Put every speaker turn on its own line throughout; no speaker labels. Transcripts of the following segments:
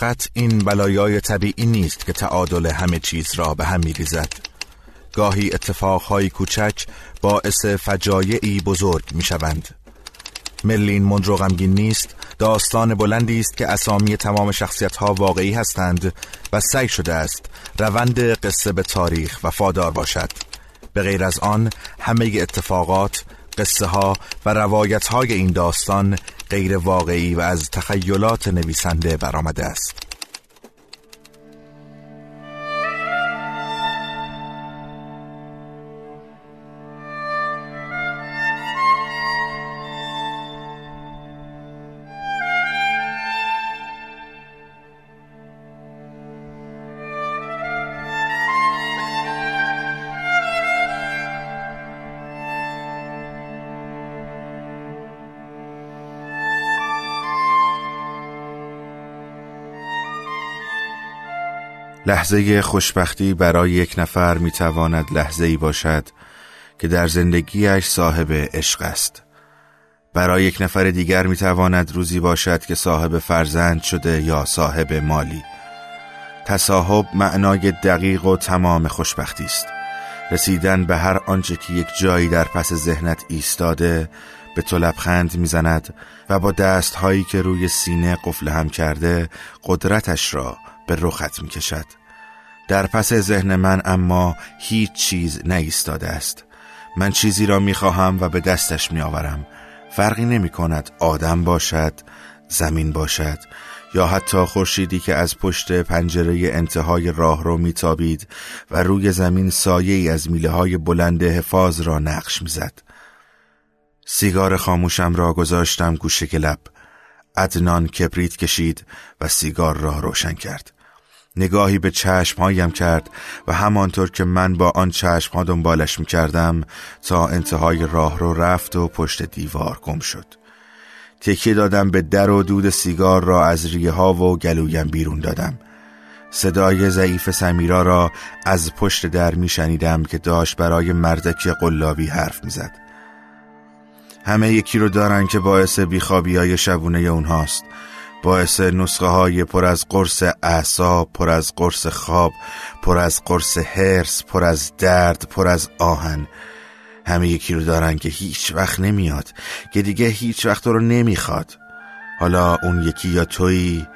فقط این بلایای طبیعی نیست که تعادل همه چیز را به هم میریزد. گاهی اتفاقهای کوچک باعث فجایعی بزرگ می‌شوند. ملین مندرو غمگین نیست داستان بلندی است که اسامی تمام شخصیت ها واقعی هستند و سعی شده است روند قصه به تاریخ وفادار باشد. به غیر از آن همه اتفاقات قصه ها و روایت های این داستان غیر واقعی و از تخیلات نویسنده برآمده است. لحظه خوشبختی برای یک نفر می‌تواند لحظه ای باشد که در زندگیش صاحب عشق است. برای یک نفر دیگر می‌تواند روزی باشد که صاحب فرزند شده یا صاحب مالی. تصاحب معنای دقیق و تمام خوشبختی است. رسیدن به هر آنچه که یک جایی در پس ذهنت ایستاده به تو لبخند می‌زند و با دستهایی که روی سینه قفل هم کرده قدرتش را به رخت می کشد در پس ذهن من اما هیچ چیز نایستاده است من چیزی را می خواهم و به دستش می آورم فرقی نمی کند آدم باشد زمین باشد یا حتی خورشیدی که از پشت پنجره انتهای راه رو میتابید و روی زمین سایه ای از میله های بلند حفاظ را نقش می‌زد. سیگار خاموشم را گذاشتم گوشه لب. ادنان کبریت کشید و سیگار را روشن کرد. نگاهی به چشمهایم کرد و همانطور که من با آن چشمها دنبالش می کردم تا انتهای راه رو رفت و پشت دیوار گم شد. تکیه دادم به در و دود سیگار را از ریه ها و گلویم بیرون دادم. صدای ضعیف سمیرا را از پشت در می شنیدم که داشت برای مردک قلابی حرف می زد. همه یکی رو دارن که باعث بیخوابی های شبونه اونهاست. باعث نسخه های پر از قرص اعصاب پر از قرص خواب پر از قرص هرس پر از درد پر از آهن. همه یکی رو دارن که هیچ وقت نمیاد که دیگه هیچ وقت رو نمی‌خواد. حالا اون یکی یا تویی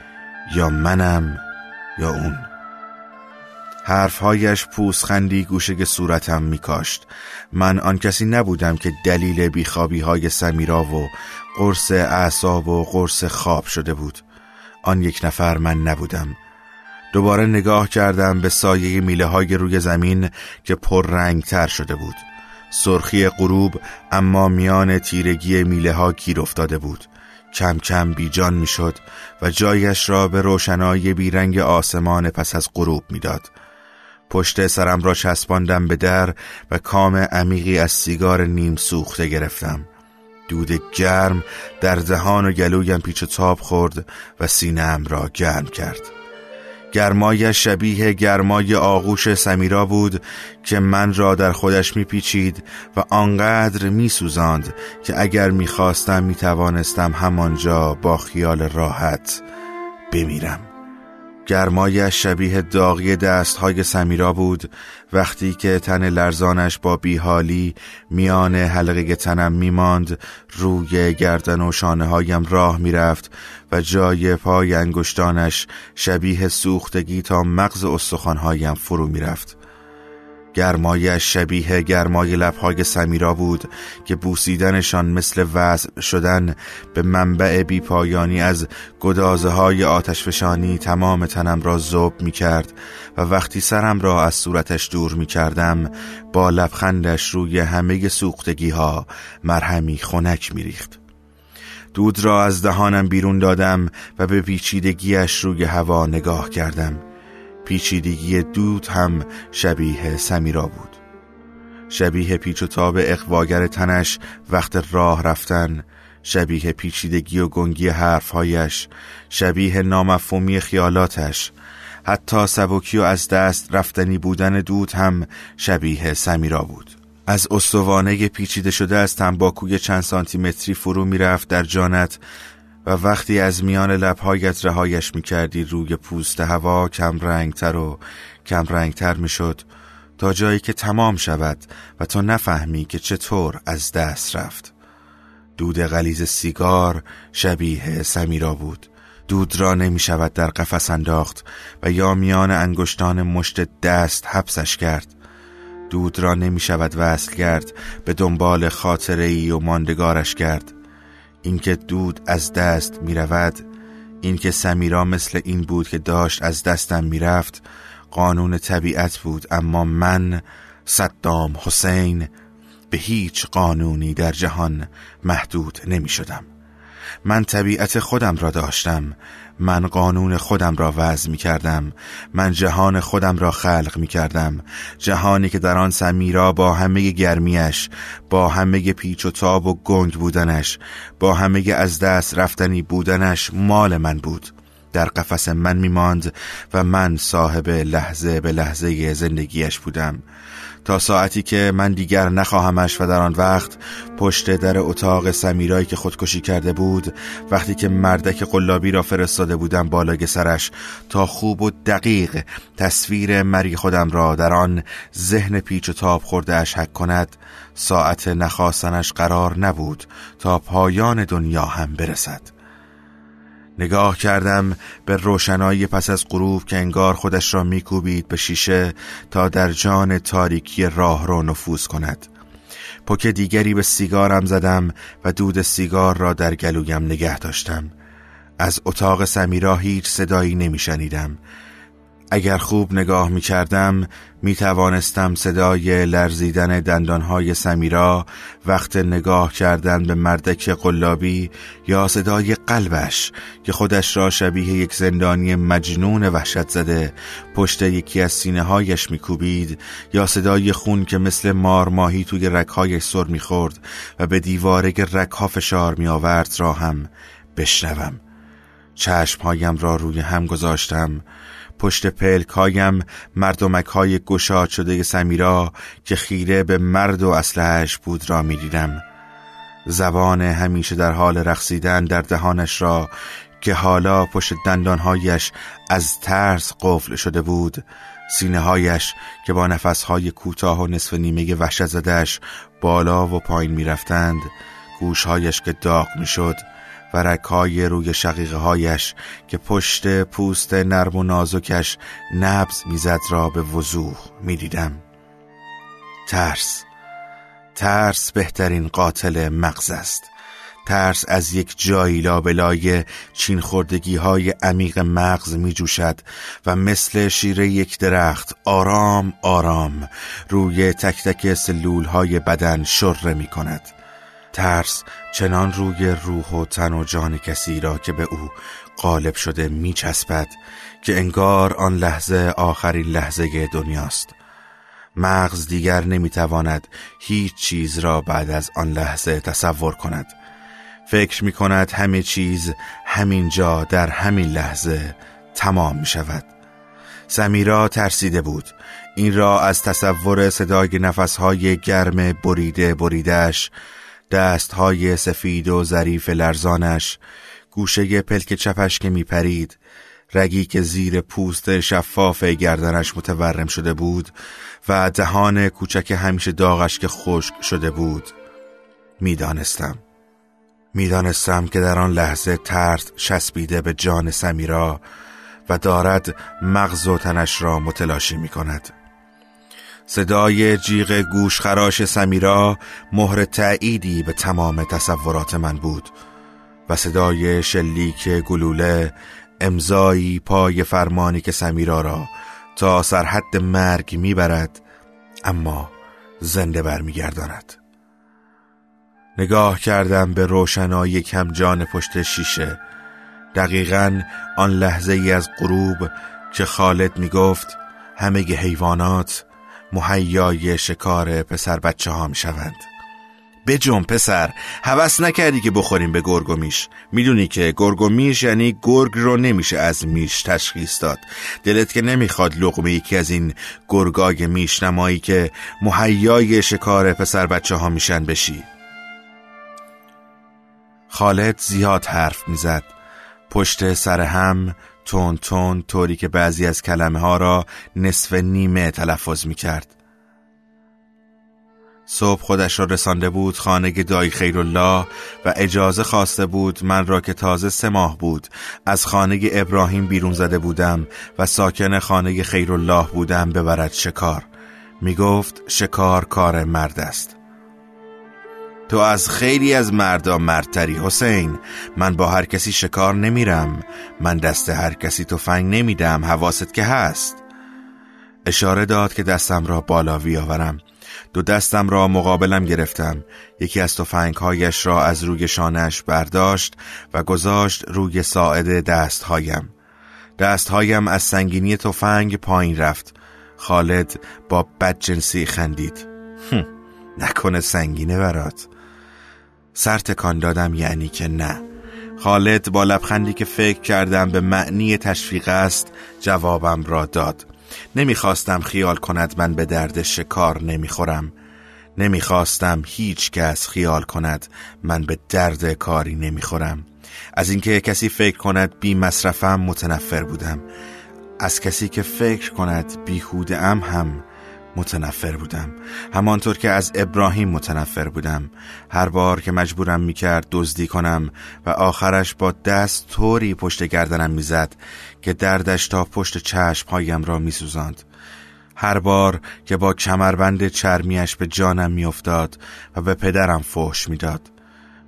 یا منم یا اون. حرفهایش پوسخندی گوشه صورتم میکاشت. من آن کسی نبودم که دلیل بیخوابی های سمیرا و قرص اعصاب و قرص خواب شده بود. آن یک نفر من نبودم. دوباره نگاه کردم به سایه میله های روی زمین که پر رنگ تر شده بود. سرخی غروب اما میان تیرگی میله ها گیر افتاده بود. کم کم بیجان می‌شد و جایش را به روشنایی بیرنگ آسمان پس از غروب می‌داد. پشت سرم را چسباندم به در و کام عمیقی از سیگار نیم سوخته گرفتم. دود گرم در دهان و گلویم پیچ تاب خورد و سینم را گرم کرد. گرمای شبیه گرمای آغوش سمیرا بود که من را در خودش میپیچید و آنقدر میسوزاند که اگر می‌خواستم می‌توانستم همانجا با خیال راحت بمیرم. گرمای شبیه داغی دستهای سمیرا بود. وقتی که تن لرزانش با بیحالی میان حلقه تنم میماند روی گردن و شانه هایم راه می‌رفت و جای پای انگشتانش شبیه سوختگی تا مغز استخوانهایم فرو می‌رفت. گرمایش شبیه گرمای لبهای سمیرا بود که بوسیدنشان مثل وضع شدن به منبع بیپایانی از گدازه های آتشفشانی تمام تنم را زوب می کرد و وقتی سرم را از صورتش دور می کردم با لبخندش روی همه سوختگی ها مرهمی خنک می ریخت. دود را از دهانم بیرون دادم و به پیچیدگیش روی هوا نگاه کردم پیچیدگی دود هم شبیه سمیرا بود. شبیه پیچ و تاب اقواگر تنش وقت راه رفتن شبیه پیچیدگی و گنگی حرفهایش شبیه نامفهومی خیالاتش. حتی سبکی و از دست رفتنی بودن دود هم شبیه سمیرا بود. از استوانه پیچیده شده از تنباکوی چند سانتیمتری فرو می‌رفت در جانت و وقتی از میان لبهایت رهایش می‌کردی روی پوست هوا کم رنگتر و کم رنگتر می‌شد تا جایی که تمام شود و تو نفهمی که چطور از دست رفت. دود غلیز سیگار شبیه سمیرا بود. دود را نمی شود در قفس انداخت و یا میان انگشتان مشت دست حبسش کرد. دود را نمی شود وصل کرد به دنبال خاطره ای و ماندگارش کرد. اینکه دود از دست می رود اینکه سمیرا مثل این بود که داشت از دستم می‌رفت قانون طبیعت بود اما من صدام حسین به هیچ قانونی در جهان محدود نمی شدم من طبیعت خودم را داشتم. من قانون خودم را وضع می کردم من جهان خودم را خلق می کردم جهانی که در آن سمیرا با همه گرمیش با همه پیچ و تاب و گنگ بودنش با همه از دست رفتنی بودنش مال من بود. در قفس من می ماند و من صاحب لحظه به لحظه زندگیش بودم. تا ساعتی که من دیگر نخواهمش و در آن وقت پشت در اتاق سمیرایی که خودکشی کرده بود وقتی که مردک قلابی را فرستاده بودم بالای سرش تا خوب و دقیق تصویر مری خودم را در آن ذهن پیچ و تاب خورده اش حک کند ساعت نخواستنش قرار نبود تا پایان دنیا هم برسد. نگاه کردم به روشنایی پس از غروب که انگار خودش را میکوبید به شیشه تا در جان تاریکی راه را نفوذ کند. پک دیگری به سیگارم زدم و دود سیگار را در گلویم نگه داشتم. از اتاق سمیرا هیچ صدایی نمیشنیدم. اگر خوب نگاه می کردم می توانستم صدای لرزیدن دندانهای سمیرا وقت نگاه کردن به مردک قلابی یا صدای قلبش که خودش را شبیه یک زندانی مجنون وحشت زده پشت یکی از سینه هایش می کوبید یا صدای خون که مثل مار ماهی توی رکهایش سر می خورد و به دیواره رکها فشار می آورد را هم بشنوم. چشمهایم را روی هم گذاشتم. پشت پلکایم مردمک های گشاد شده سمیرا که خیره به مرد و اسلحش بود را می‌دیدم. زبان همیشه در حال رقصیدن در دهانش را که حالا پشت دندانهایش از ترس قفل شده بود سینه هایش که با نفسهای کوتاه و نصف نیمه وحشت زدش بالا و پایین می‌رفتند گوشهایش که داغ می‌شد و رکای روی شقیقه هایش که پشت پوست نرم و نازکش نبز می‌زد را به وضوح می‌دیدم. ترس. ترس بهترین قاتل مغز است. ترس از یک جایی لابلای چین خوردگی های عمیق مغز می جوشد و مثل شیره یک درخت آرام آرام روی تک تک سلول های بدن شره می کند ترس چنان روی روح و تن و جان کسی را که به او غالب شده می چسبد که انگار آن لحظه آخرین لحظه دنیاست. مغز دیگر نمی‌تواند هیچ چیز را بعد از آن لحظه تصور کند. فکر می کند همه چیز همین جا در همین لحظه تمام می شود سمیرا ترسیده بود. این را از تصور صدای نفسهای گرم بریده بریدش دستهای سفید و ظریف لرزانش گوشه پلک چپش که میپرید رگی که زیر پوست شفاف گردنش متورم شده بود و دهان کوچک همیشه داغش که خشک شده بود. می‌دانستم. می‌دانستم که در آن لحظه ترس چسبیده به جان سمیرا و دارد مغز و تنش را متلاشی می کند صدای جیغ گوشخراش سمیرا مهر تأییدی به تمام تصورات من بود و صدای شلیک گلوله امضایی پای فرمانی که سمیرا را تا سرحد مرگ می‌برد اما زنده برمیگرداند. نگاه کردم به روشنایی کم جان پشت شیشه. دقیقا آن لحظه ای از غروب که خالد می گفت همه حیوانات مهیای شکار پسر بچه ها می شوند بجم پسر هوس نکردی که بخوریم به گرگ و میش می‌دونی که گرگ و میش یعنی گرگ رو نمیشه از میش تشخیص داد. دلت که نمی‌خواد لقمه یکی از این گرگای میش نمایی که مهیای شکار پسر بچه ها میشن بشی. خالد زیاد حرف می‌زد. پشت سر هم تون تون طوری که بعضی از کلمه ها را نصف نیمه تلفظ می کرد صبح خودش را رسانده بود خانه دایی خیرالله و اجازه خواسته بود من را که تازه سه ماه بود از خانه ابراهیم بیرون زده بودم و ساکن خانه خیرالله بودم ببرد شکار. می گفت شکار کار مرد است. تو از خیلی از مردا مردتری حسین. من با هر کسی شکار نمیرم. من دست هر کسی تفنگ نمیدم. حواست که هست. اشاره داد که دستم را بالا بیاورم. دو دستم را مقابلم گرفتم. یکی از تفنگهایش را از روی شانش برداشت و گذاشت روی ساعد دستهایم. دستهایم از سنگینی تفنگ پایین رفت. خالد با بدجنسی خندید. نکنه سنگینه برات. سر تکان دادم یعنی که نه. خالد با لبخندی که فکر کردم به معنی تشویق است جوابم را داد. نمی‌خواستم خیال کند من به درد شکار نمی‌خورم. نمی‌خواستم هیچ کس خیال کند من به درد کاری نمی‌خورم. از اینکه کسی فکر کند بی مصرفم متنفر بودم. از کسی که فکر کند بیهوده ام هم متنفر بودم. همانطور که از ابراهیم متنفر بودم. هر بار که مجبورم می‌کرد دزدی کنم و آخرش با دست طوری پشت گردنم می‌زد که دردش تا پشت چشمهایم را میسوزاند. هر بار که با کمربند چرمیش به جانم میافتاد و به پدرم فحش می‌داد.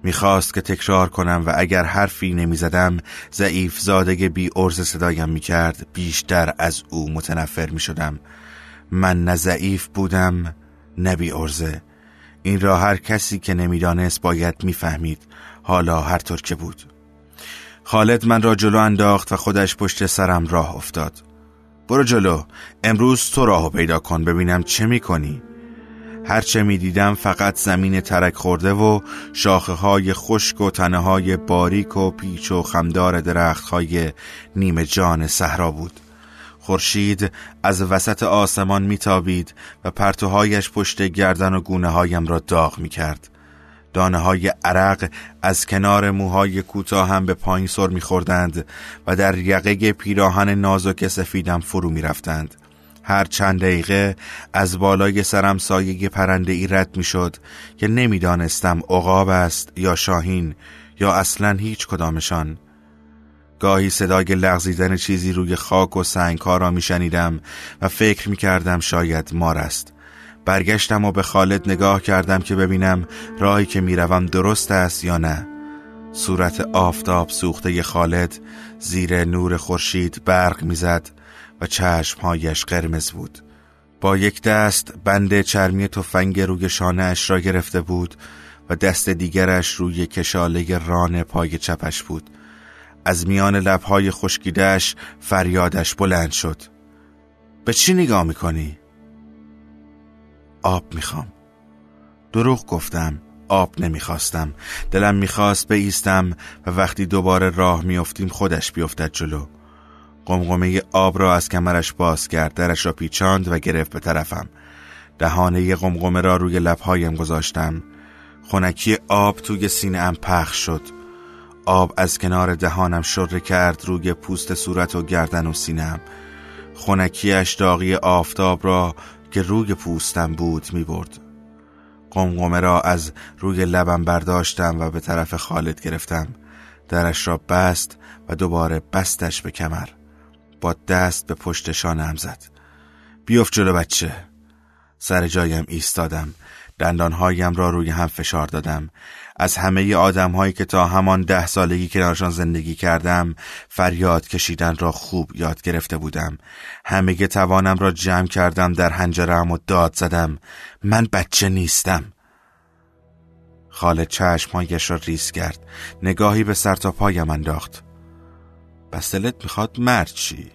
می‌خواست که تکرار کنم و اگر حرفی نمی‌زدم ضعیف زادگی بی ارز صدایم می‌کرد بیشتر از او متنفر می‌شدم. من نه ضعیف بودم نه بی ارزه این را هر کسی که نمی‌دانست باید می‌فهمید. حالا هر طور که بود. خالد من را جلو انداخت و خودش پشت سرم راه افتاد. برو جلو امروز تو راهو پیدا کن ببینم چه می‌کنی. هرچه می‌دیدم فقط زمین ترک خورده و شاخه های خشک و تنه های باریک و پیچ و خمدار درخت های نیمه جان صحرا بود. خورشید از وسط آسمان میتابید و پرتوهایش پشت گردن و گونه هایم را داغ می کرد. دانه های عرق از کنار موهای کوتاه هم به پایین سر میخوردند و در یقه پیراهن نازک سفیدم فرو می‌رفتند. هر چند دقیقه از بالای سرم سایه پرنده ای رد می شد که نمی‌دانستم عقاب است یا شاهین یا اصلا هیچ کدامشان گاهی صدای لغزیدن چیزی روی خاک و سنگ ها را میشنیدم و فکر می کردم شاید مار است. برگشتم و به خالد نگاه کردم که ببینم راهی که می‌روم درست است یا نه. صورت آفتاب سوخته خالد زیر نور خورشید برق می‌زد و چشمهایش قرمز بود. با یک دست بند چرمی تفنگ روی شانه اش را گرفته بود و دست دیگرش روی کشاله ران پای چپش بود. از میان لبهای خشکیدهش فریادش بلند شد. به چی نگاه می‌کنی؟ آب می‌خوام. دروغ گفتم آب نمی‌خواستم. دلم می‌خواست بیستم و وقتی دوباره راه میافتیم خودش بیفتد جلو. قمقمه آب را از کمرش باز کرد درش را پیچاند و گرفت به طرفم. دهانه قمقمه را روی لبهایم گذاشتم. خونکی آب توی سینه پخش شد. آب از کنار دهانم شره کرد روی پوست صورت و گردن و سینم. خونکیش داغی آفتاب را که روی پوستم بود می برد قمقمه را از روی لبم برداشتم و به طرف خالد گرفتم. درش را بست و دوباره بستش به کمر. با دست به پشت شانم زد. بیفت جلو بچه. سر جایم ایستادم. دندانهایم را روی هم فشار دادم. از همه آدم هایی که تا همان ده سالگی کنارشان زندگی کردم فریاد کشیدن را خوب یاد گرفته بودم. همه توانم را جمع کردم در هنجرم و داد زدم. من بچه نیستم. خالد چشمهایش را ریز کرد. نگاهی به سر تا پایم انداخت. بس دلت می‌خواد مرد چی؟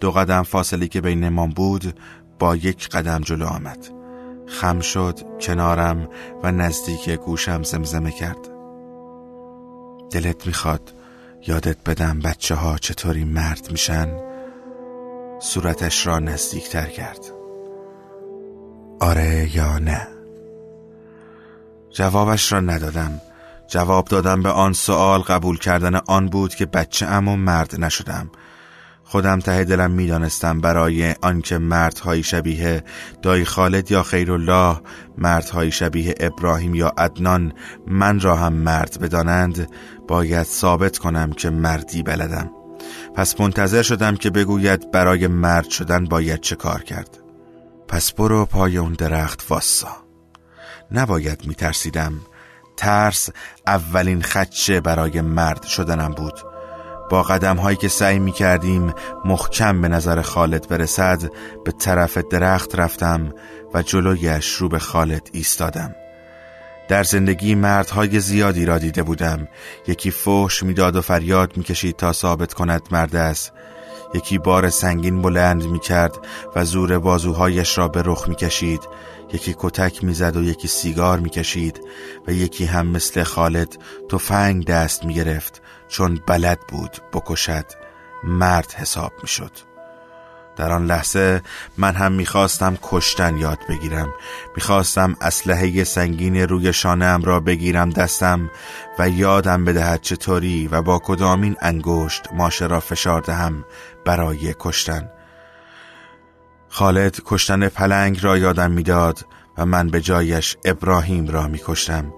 دو قدم فاصله که بینمان بود با یک قدم جلو آمد. خم شد کنارم و نزدیک گوشم زمزمه کرد. دلت می‌خواد یادت بدم بچه ها چطوری مرد میشن؟ صورتش را نزدیک تر کرد. آره یا نه؟ جوابش را ندادم. جواب دادم به آن سوال قبول کردن آن بود که بچه ام و مرد نشدم. خودم ته دلم می‌دانستم برای آنکه مردهایی شبیه دایی خالد یا خیرالله مردهایی شبیه ابراهیم یا عدنان من را هم مرد بدانند باید ثابت کنم که مردی بلدم. پس منتظر شدم که بگوید برای مرد شدن باید چه کار کرد. پس برو پای اون درخت واسا. نباید میترسیدم. ترس اولین خدشه برای مرد شدنم بود. با قدم هایی که سعی می کردیم محکم به نظر خالد برسد به طرف درخت رفتم و جلویش رو به خالد ایستادم. در زندگی مردهای زیادی را دیده بودم. یکی فوش می‌داد و فریاد می‌کشید تا ثابت کند مرد است. یکی بار سنگین بلند می‌کرد و زور بازوهایش را به رخ می‌کشید. یکی کتک می‌زد و یکی سیگار می‌کشید و یکی هم مثل خالد تفنگ دست می‌گرفت چون بلد بود بکشد مرد حساب می‌شد. در آن لحظه من هم می‌خواستم کشتن یاد بگیرم می‌خواستم اسلحه سنگین روی شانم را بگیرم دستم و یادم بدهد چطوری و با کدامین انگشت ماشه را فشار دهم برای کشتن. خالد کشتن پلنگ را یادم می‌داد و من به جایش ابراهیم را میکشتم.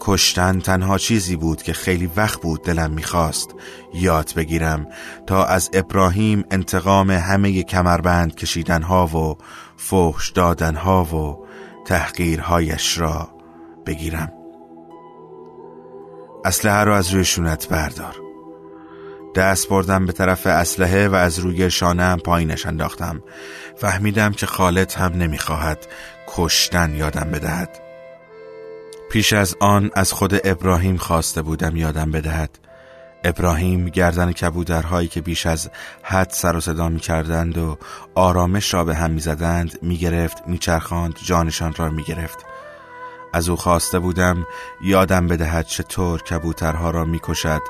کشتن تنها چیزی بود که خیلی وقت بود دلم می‌خواست یاد بگیرم تا از ابراهیم انتقام همه کمربند کشیدنها و فحش دادنها و تحقیرهایش را بگیرم. اسلحه را از روی شونت بردار. دست بردم به طرف اسلحه و از روی شانم پایینش انداختم. فهمیدم که خالد هم نمی‌خواهد کشتن یادم بدهد. پیش از آن از خود ابراهیم خواسته بودم یادم بدهد. ابراهیم گردن کبودرهایی که بیش از حد سر و صدا می کردند و آرامش را به هم می زدند می گرفت می چرخاند جانشان را می گرفت از او خواسته بودم یادم بدهد چطور کبوترها را می کشد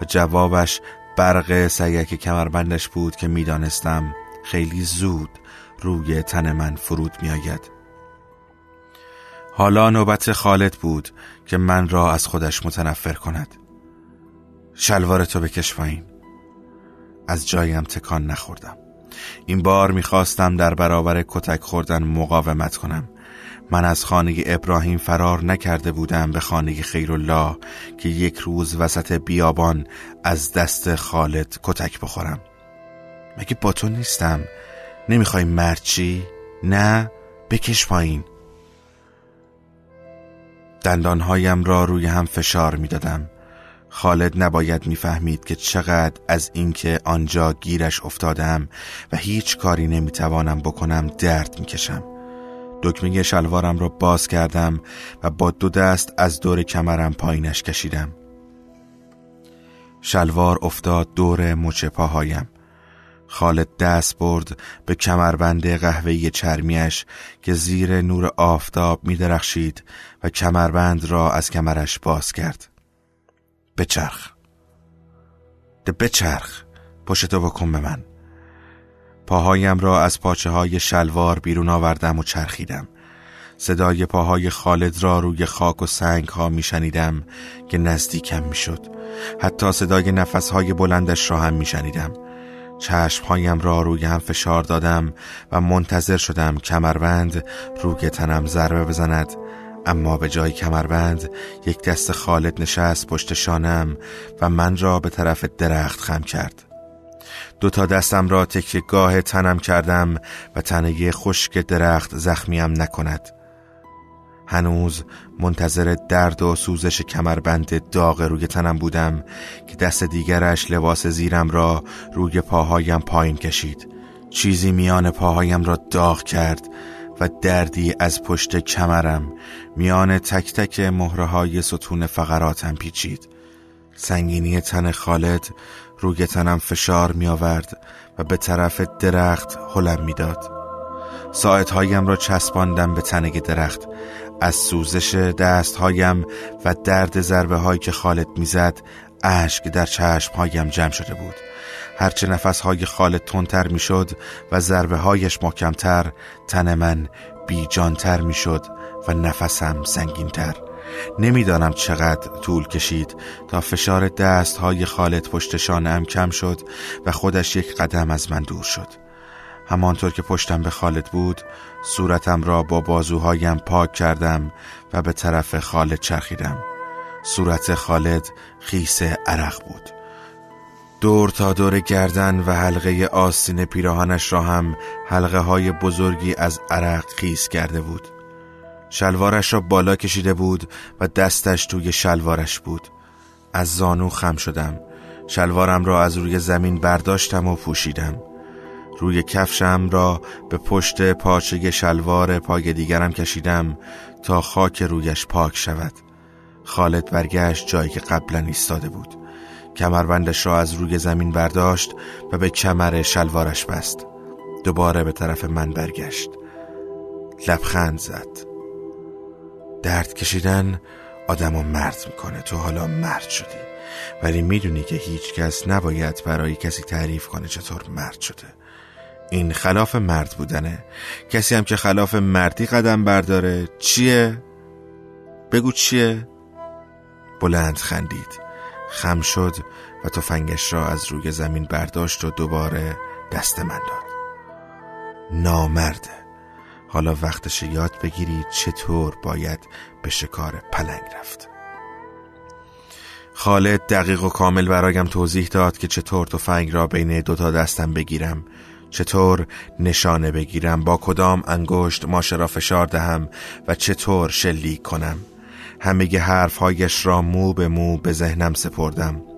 و جوابش برق سیک کمربندش بود که می‌دانستم خیلی زود روی تن من فرود می آید. حالا نوبت خالد بود که من را از خودش متنفر کند. شلوار تو بکش پایین. از جایم تکان نخوردم. این بار می‌خواستم در برابر کتک خوردن مقاومت کنم. من از خانه ابراهیم فرار نکرده بودم به خانه خیرالله که یک روز وسط بیابان از دست خالد کتک بخورم مگه با تو نیستم نمی‌خوای مرچی؟ نه بکش پایین دندانهایم را روی هم فشار می دادم. خالد نباید می‌فهمید که چقدر از اینکه آنجا گیرش افتادم و هیچ کاری نمی‌توانم بکنم درد می‌کشم. دکمه شلوارم را باز کردم و با دو دست از دور کمرم پایینش کشیدم. شلوار افتاد دور مچ پاهایم. خالد دست برد به کمربند قهوه‌ای چرمیش که زیر نور آفتاب می درخشید و کمربند را از کمرش باز کرد بچرخ ده بچرخ پشتو بکن به من پاهایم را از پاچه های شلوار بیرون آوردم و چرخیدم. صدای پاهای خالد را روی خاک و سنگ ها می شنیدم که نزدیکم می شد حتی صدای نفس های بلندش را هم می شنیدم چشمهایم را روی هم فشار دادم و منتظر شدم کمربند روی تنم ضربه بزند. اما به جای کمربند یک دست خالد نشست پشت شانم و من را به طرف درخت خم کرد. دوتا دستم را گاه تنم کردم و تنه خشک درخت زخمیم نکند. هنوز منتظر درد و سوزش کمربند داغ روی تنم بودم که دست دیگرش لباس زیرم را روی پاهایم پایین کشید. چیزی میان پاهایم را داغ کرد و دردی از پشت کمرم میان تک تک مهره های ستون فقراتم پیچید. سنگینی تن خالد روی تنم فشار می آورد و به طرف درخت هلم می‌داد. ساعتهایم را چسباندم به تنگ درخت. از سوزش دستهایم و درد ضربه هایی که خالد می‌زد اشک در چشمهایم جمع شده بود. هرچه نفسهای خالد تندتر می‌شد و ضربه هایش محکمتر تن من بیجانتر می‌شد و نفسم سنگینتر. نمی‌دانم چقدر طول کشید تا فشار دست های خالد پشت شانم کم شد و خودش یک قدم از من دور شد. همانطور که پشتم به خالد بود صورتم را با بازوهایم پاک کردم و به طرف خالد چرخیدم. صورت خالد خیس عرق بود. دور تا دور گردن و حلقه آستین پیراهنش را هم حلقه های بزرگی از عرق خیس کرده بود. شلوارش را بالا کشیده بود و دستش توی شلوارش بود. از زانو خم شدم. شلوارم را از روی زمین برداشتم و پوشیدم. روی کفشم را به پشت پاچه شلوار پای دیگرم کشیدم تا خاک رویش پاک شود. خالد برگشت جایی که قبلا ایستاده بود. کمربندش را از روی زمین برداشت و به کمر شلوارش بست. دوباره به طرف من برگشت. لبخند زد. درد کشیدن آدم و مرد می‌کنه. تو حالا مرد شدی. ولی می‌دونی که هیچ کس نباید برای کسی تعریف کنه چطور مرد شده. این خلاف مرد بودنه. کسی هم که خلاف مردی قدم برداره چیه؟ بگو چیه؟ بلند خندید. خم شد و تفنگش را از روی زمین برداشت و دوباره دست من داد. نامرده. حالا وقتش یاد بگیری چطور باید به شکار پلنگ رفت. خالد دقیق و کامل برایم توضیح داد که چطور تفنگ را بین دوتا دستم بگیرم چطور نشانه بگیرم با کدام انگشت ماشه را فشار دهم و چطور شلیک کنم. همه حرفهایش را مو به مو به ذهنم سپردم.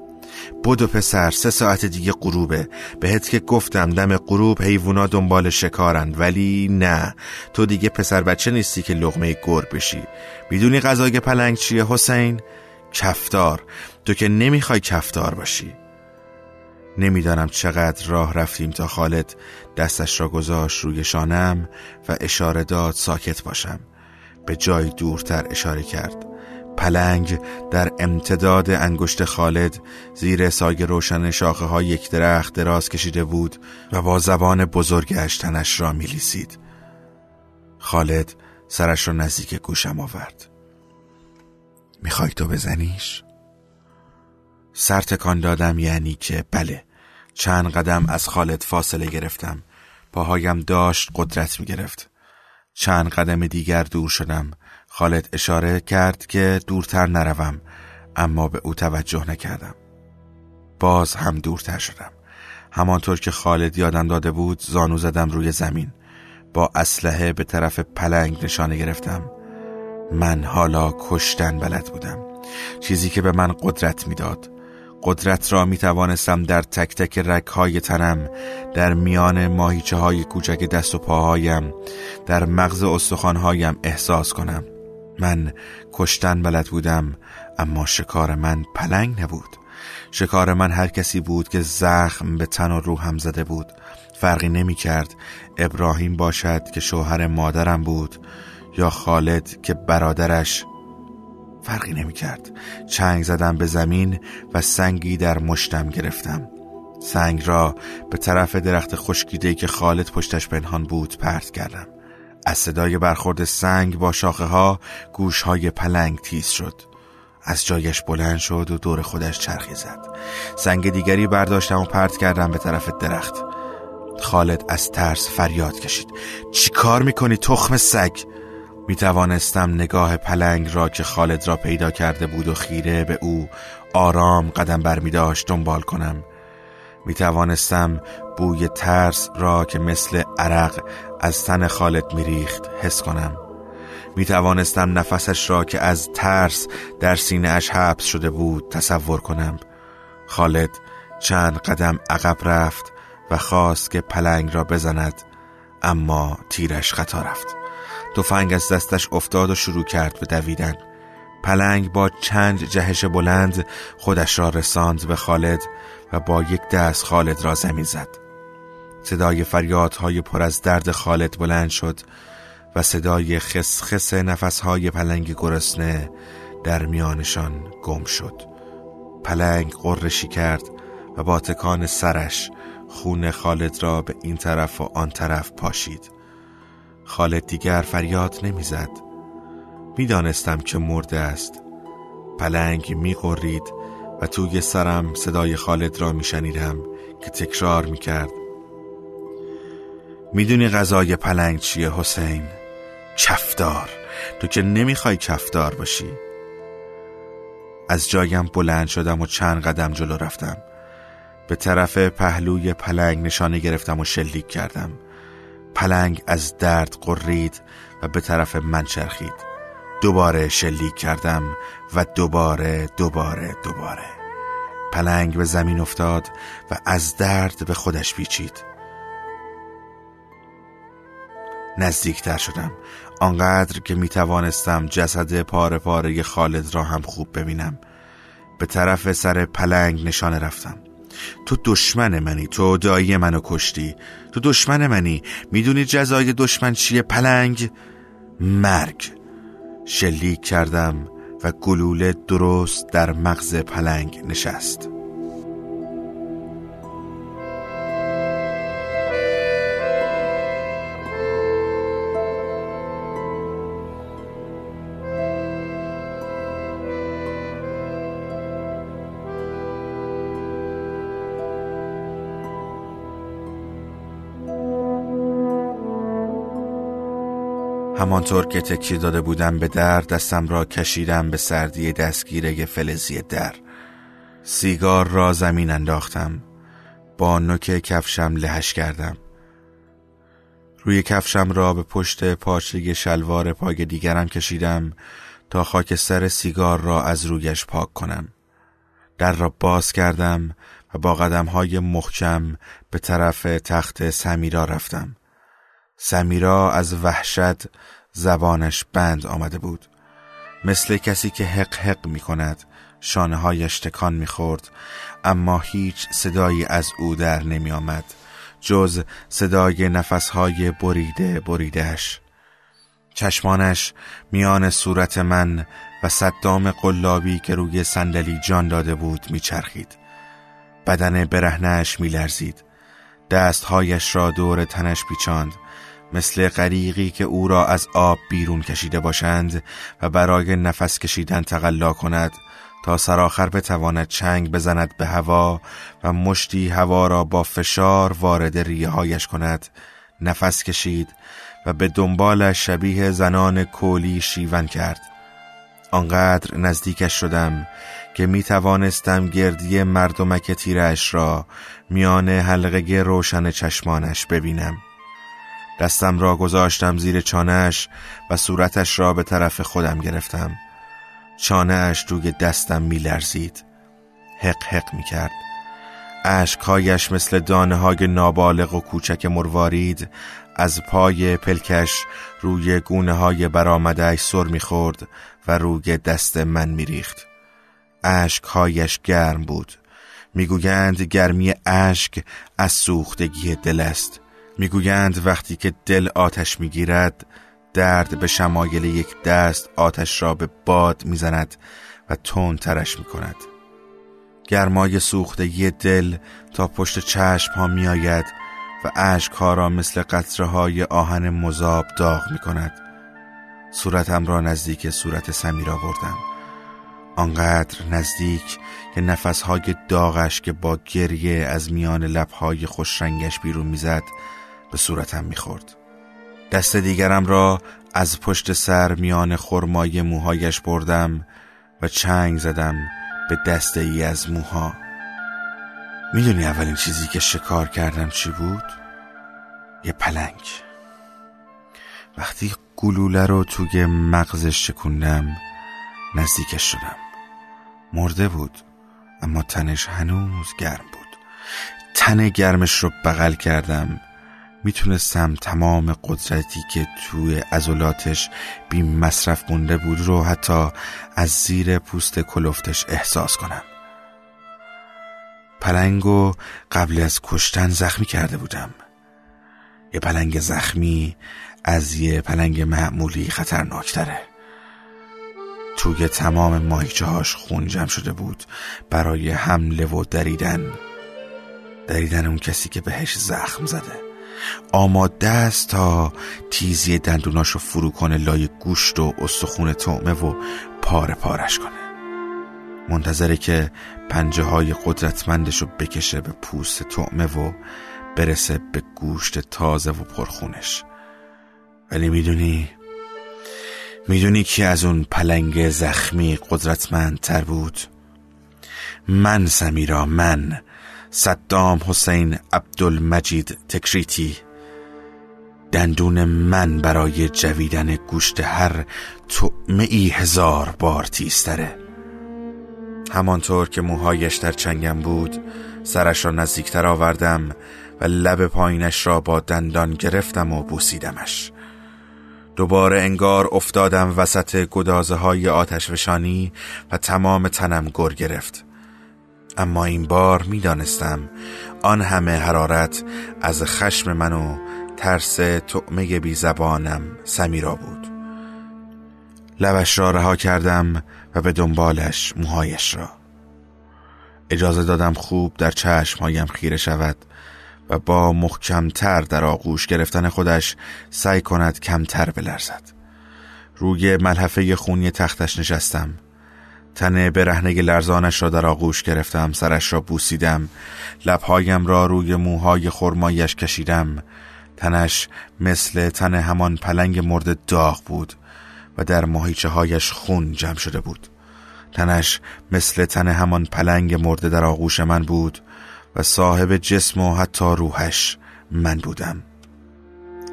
و پسر سه ساعت دیگه غروبه. بهت که گفتم دم غروب حیوونا دنبال شکارند ولی نه. تو دیگه پسر بچه نیستی که لغمه گر بشی. می‌دونی غذای پلنگ چیه حسین؟ کفتار. تو که نمی‌خوای کفتار باشی. نمی‌دانم چقدر راه رفتیم تا خالد دستش را گذاشت روی شانم و اشاره داد ساکت باشم. به جای دورتر اشاره کرد. پلنگ در امتداد انگشت خالد زیر سایه روشن شاخه های یک درخت دراز کشیده بود و با زبان بزرگش تنش را میلیسید. خالد سرش را نزدیک گوشم آورد. می‌خوای تو بزنیش؟ سر تکان دادم یعنی که بله چند قدم از خالد فاصله گرفتم. پاهایم داشت قدرت می‌گرفت. چند قدم دیگر دور شدم. خالد اشاره کرد که دورتر نروم اما به او توجه نکردم. باز هم دورتر شدم. همانطور که خالد یادم داده بود زانو زدم روی زمین. با اسلحه به طرف پلنگ نشانه گرفتم. من حالا کشتن بلد بودم. چیزی که به من قدرت می‌داد. قدرت را می توانستم در تک تک رک های تنم در میان ماهیچه های کوچک دست و پاهایم در مغز استخوانهایم احساس کنم. من کشتن بلد بودم اما شکار من پلنگ نبود. شکار من هر کسی بود که زخم به تن و روحم زده بود. فرقی نمی کرد ابراهیم باشد که شوهر مادرم بود یا خالد که برادرش. فرقی نمی کرد چنگ زدم به زمین و سنگی در مشتم گرفتم. سنگ را به طرف درخت خشکیده که خالد پشتش پنهان بود پرت کردم. از صدای برخورد سنگ با شاخه ها گوش های پلنگ تیز شد. از جایش بلند شد و دور خودش چرخی زد. سنگ دیگری برداشتم و پرت کردم به طرف درخت. خالد از ترس فریاد کشید. چی کار می‌کنی تخم سگ؟ می توانستم نگاه پلنگ را که خالد را پیدا کرده بود و خیره به او آرام قدم بر می داشت دنبال کنم. می توانستم بوی ترس را که مثل عرق از تن خالد می ریخت حس کنم. می توانستم نفسش را که از ترس در سینه اش حبس شده بود تصور کنم. خالد چند قدم عقب رفت و خواست که پلنگ را بزند اما تیرش خطا رفت. تفنگ از دستش افتاد و شروع کرد به دویدن. پلنگ با چند جهش بلند خودش را رساند به خالد و با یک دست خالد را زمین زد. صدای فریادهای پر از درد خالد بلند شد و صدای خسخس نفسهای پلنگ گرسنه در میانشان گم شد. پلنگ قرشی کرد و با تکان سرش خون خالد را به این طرف و آن طرف پاشید. خالد دیگر فریاد نمی‌زد. می‌دانستم که مرده است. پلنگ میقرید و توی سرم صدای خالد را میشنیدم که تکرار می‌کرد. می‌دونی غذای پلنگ چیه حسین؟ کفدار تو که نمی‌خوای کفدار باشی. از جایم بلند شدم و چند قدم جلو رفتم. به طرف پهلوی پلنگ نشانه گرفتم و شلیک کردم. پلنگ از درد قرید و به طرف من چرخید. دوباره شلیک کردم و دوباره دوباره دوباره. پلنگ به زمین افتاد و از درد به خودش پیچید. نزدیکتر شدم. آنقدر که می توانستم جسد پاره پاره خالد را هم خوب ببینم. به طرف سر پلنگ نشانه رفتم. تو دشمن منی تو دایی منو کشتی. تو دشمن منی. می‌دونی جزای دشمن چیه؟ پلنگ؟ مرگ. شلیک کردم و گلوله درست در مغز پلنگ نشست. همانطور که تکی داده بودم به در دستم را کشیدم به سردی دستگیره فلزی در. سیگار را زمین انداختم. با نوک کفشم لهش کردم. روی کفشم را به پشت پارچه شلوار پای دیگرم کشیدم تا خاکستر سیگار را از رویش پاک کنم. در را باز کردم و با قدم های محکم به طرف تخت سمیرا رفتم. سمیرا از وحشت زبانش بند آمده بود. مثل کسی که حق حق می کند شانه هایش تکان می خورد اما هیچ صدایی از او در نمی آمد جز صدای نفسهای بریده بریدهش چشمانش میان صورت من و صدام قلابی که روی صندلی جان داده بود میچرخید بدن برهنش میلرزید دستهایش را دور تنش پیچاند. مثل غریقی که او را از آب بیرون کشیده باشند و برای نفس کشیدن تقلا کند تا سرآخر بتواند چنگ بزند به هوا و مشتی هوا را با فشار وارد ریه هایش کند. نفس کشید و به دنبال شبیه زنان کولی شیون کرد. آنقدر نزدیکش شدم که می توانستم گردی مردمک تیرش را میان حلقه روشن چشمانش ببینم. دستم را گذاشتم زیر چانهش و صورتش را به طرف خودم گرفتم. چانهش توی دستم میلرزید. حق حق می‌کرد. عشقهایش مثل دانه های نابالغ و کوچک مروارید از پای پلکش روی گونه های برامدهش سر می‌خورد و روی دست من میریخت. عشقهایش گرم بود. می‌گویند گرمی اشک از سوختگی دل است. می‌گویند وقتی که دل آتش می‌گیرد درد به شمایل یک دست آتش را به باد می‌زند و تون ترش می‌کند. گرمای سوختگی دل تا پشت چشم ها میآید و عشق ها را مثل قطره های آهن مذاب داغ می کند صورتم را نزدیک صورت سمیر آوردم. آنقدر نزدیک که نفسهای داغش که با گریه از میان لبهای خوشرنگش بیرون می‌زد به صورتم می‌خورد. دست دیگرم را از پشت سر میان خرمای موهایش بردم و چنگ زدم به دسته ای از موها. می‌دونی اولین چیزی که شکار کردم چی بود؟ یه پلنگ. وقتی گلوله رو توی مغزش شکوندم نزدیکش شدم. مرده بود اما تنش هنوز گرم بود. تن گرمش رو بغل کردم. می‌تونستم تمام قدرتی که توی ازولاتش بی مصرف مونده بود رو حتی از زیر پوست کلفتش احساس کنم. پلنگو قبل از کشتن زخمی کرده بودم. یه پلنگ زخمی از یه پلنگ معمولی خطرناکتره. توی تمام ماهیچه خون جمع شده بود برای حمله و دریدن. دریدن اون کسی که بهش زخم زده. آماده است تا تیزی دندوناشو فرو کنه لای گوشت و استخون تعمه و پاره پارش کنه. منتظره که پنجه های قدرتمندش رو بکشه به پوست تعمه و برسه به گوشت تازه و پرخونش. ولی می‌دونی می‌دونی که از اون پلنگ زخمی قدرتمندتر بود؟ من سمیرا من. صدام حسین عبدالمجید تکریتی. دندون من برای جویدن گوشت هر تعمه ای هزار بار تیزتره. همانطور که موهایش در چنگم بود سرش را نزدیکتر آوردم و لب پایینش را با دندان گرفتم و بوسیدمش. دوباره انگار افتادم وسط گدازه های آتش و تمام تنم گر گرفت. اما این بار می‌دانستم آن همه حرارت از خشم من و ترس تعمه بی زبانم سمیرا بود. لبش را رها کردم و به دنبالش موهایش را. اجازه دادم خوب در چشمهایم خیره شود و با محکمتر در آغوش گرفتن خودش سعی کند کمتر بلرزد. روی ملحفه خونی تختش نشستم. تن برهنه لرزانش را در آغوش گرفتم سرش را بوسیدم لبهایم را روی موهای خرمایش کشیدم تنش مثل تن همان پلنگ مرد داغ بود و در ماهیچه هایش خون جمع شده بود. تنش مثل تن همان پلنگ مرده در آغوش من بود و صاحب جسم و حتی روحش من بودم.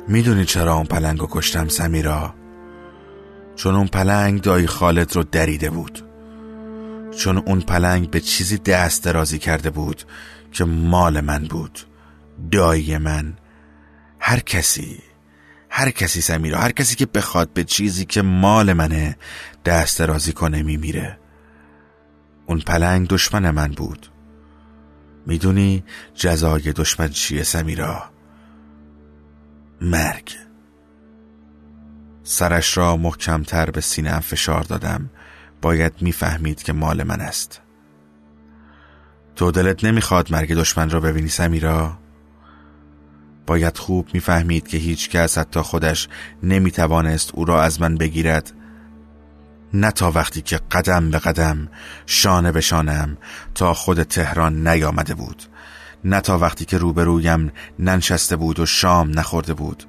می‌دونی چرا اون پلنگ رو کشتم سمیرا؟ چون اون پلنگ دایی خالد رو دریده بود. چون اون پلنگ به چیزی دست درازی کرده بود که مال من بود دایی من. هر کسی هر کسی سمیرا هر کسی که بخواد به چیزی که مال منه دست درازی کنه میمیره. اون پلنگ دشمن من بود. می‌دونی جزای دشمن چیه سمیرا مرگ. سرش را محکمتر به سینه فشار دادم. باید می‌فهمید که مال من است. تو دلت نمی‌خواد مرگ دشمن را ببینی سمیرا؟ باید خوب می‌فهمید که هیچ کس حتی خودش نمی‌توانست او را از من بگیرد. نه تا وقتی که قدم به قدم شانه به شانم تا خود تهران نیامده بود. نه تا وقتی که روبرویم ننشسته بود و شام نخورده بود.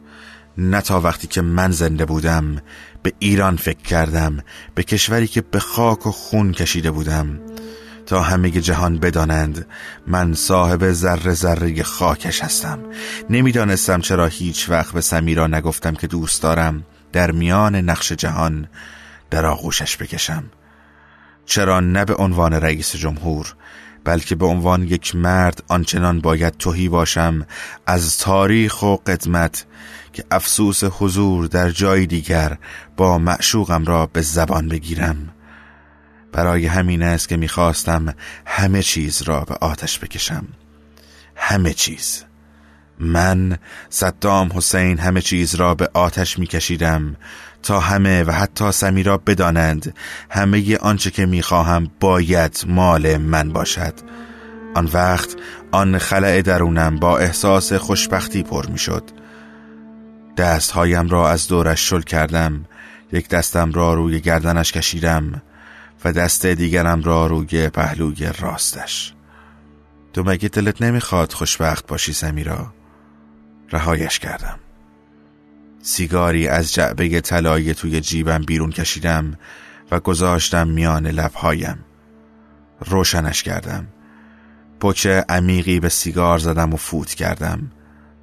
نه تا وقتی که من زنده بودم به ایران فکر کردم به کشوری که به خاک و خون کشیده بودم. تا همه جهان بدانند من صاحب ذره ذره خاکش هستم. نمی‌دانستم چرا هیچ وقت به سمیرا نگفتم که دوست دارم در میان نقش جهان در آغوشش بکشم. چرا نه به عنوان رئیس جمهور بلکه به عنوان یک مرد آنچنان باید توهی باشم از تاریخ و قدمت که افسوس حضور در جای دیگر با معشوقم را به زبان بگیرم. برای همین است که می‌خواستم همه چیز را به آتش بکشم. همه چیز. من صدام حسین همه چیز را به آتش میکشیدم تا همه و حتی سمیرا بدانند همه آنچه که می‌خواهم باید مال من باشد. آن وقت آن خلع درونم با احساس خوشبختی پر می‌شد. دستهایم را از دورش شل کردم یک دستم را روی گردنش کشیدم و دست دیگرم را روی پهلوی راستش. تو مگه دلت نمی‌خواد خوشبخت باشی سمیرا؟ رهایش کردم. سیگاری از جعبه طلایی توی جیبم بیرون کشیدم و گذاشتم میان لبهایم. روشنش کردم. پچ عمیقی به سیگار زدم و فوت کردم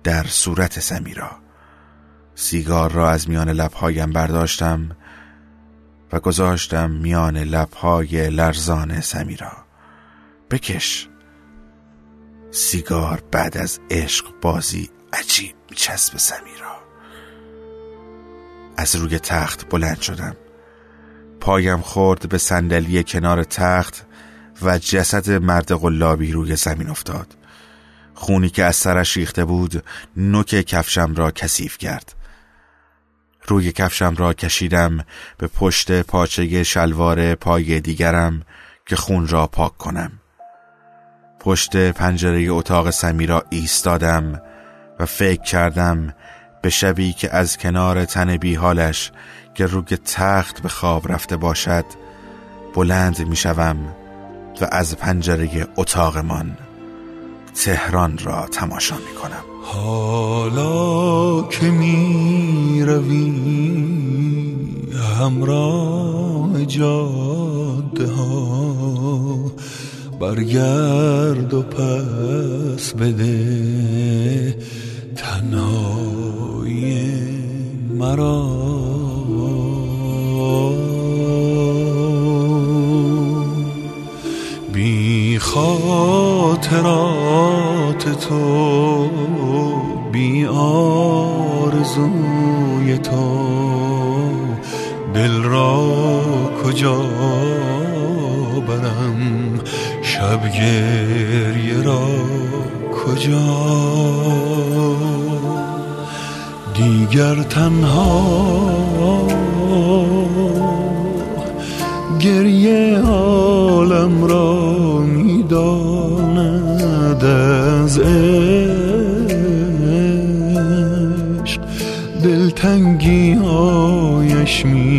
در صورت سمیرا. سیگار را از میان لبهایم برداشتم و گذاشتم میان لبهای لرزان سمیرا بکش. سیگار بعد از عشق بازی عجیب میچسب سمیرا از روی تخت بلند شدم. پایم خورد به صندلی کنار تخت و جسد مرد قلابی روی زمین افتاد. خونی که از سرش ریخته بود نوک کفشم را کثیف کرد. روی کفشم را کشیدم به پشت پاچه شلوار پای دیگرم که خون را پاک کنم. پشت پنجره اتاق سمیرا ایستادم و فکر کردم به شبی که از کنار تن بیحالش که روی تخت به خواب رفته باشد بلند می‌شوم و از پنجره اتاقمان تهران را تماشا می کنم
حالا که می روی همراه جاده ها برگرد و پس بده تنهای مرا. بی خاطرات تو بی آرزوی تو. دل را کجا برم؟ شب گریه را کجا؟ دیگر تنها گریه عالم را می‌داند از عشق. دلتنگی هایش میماند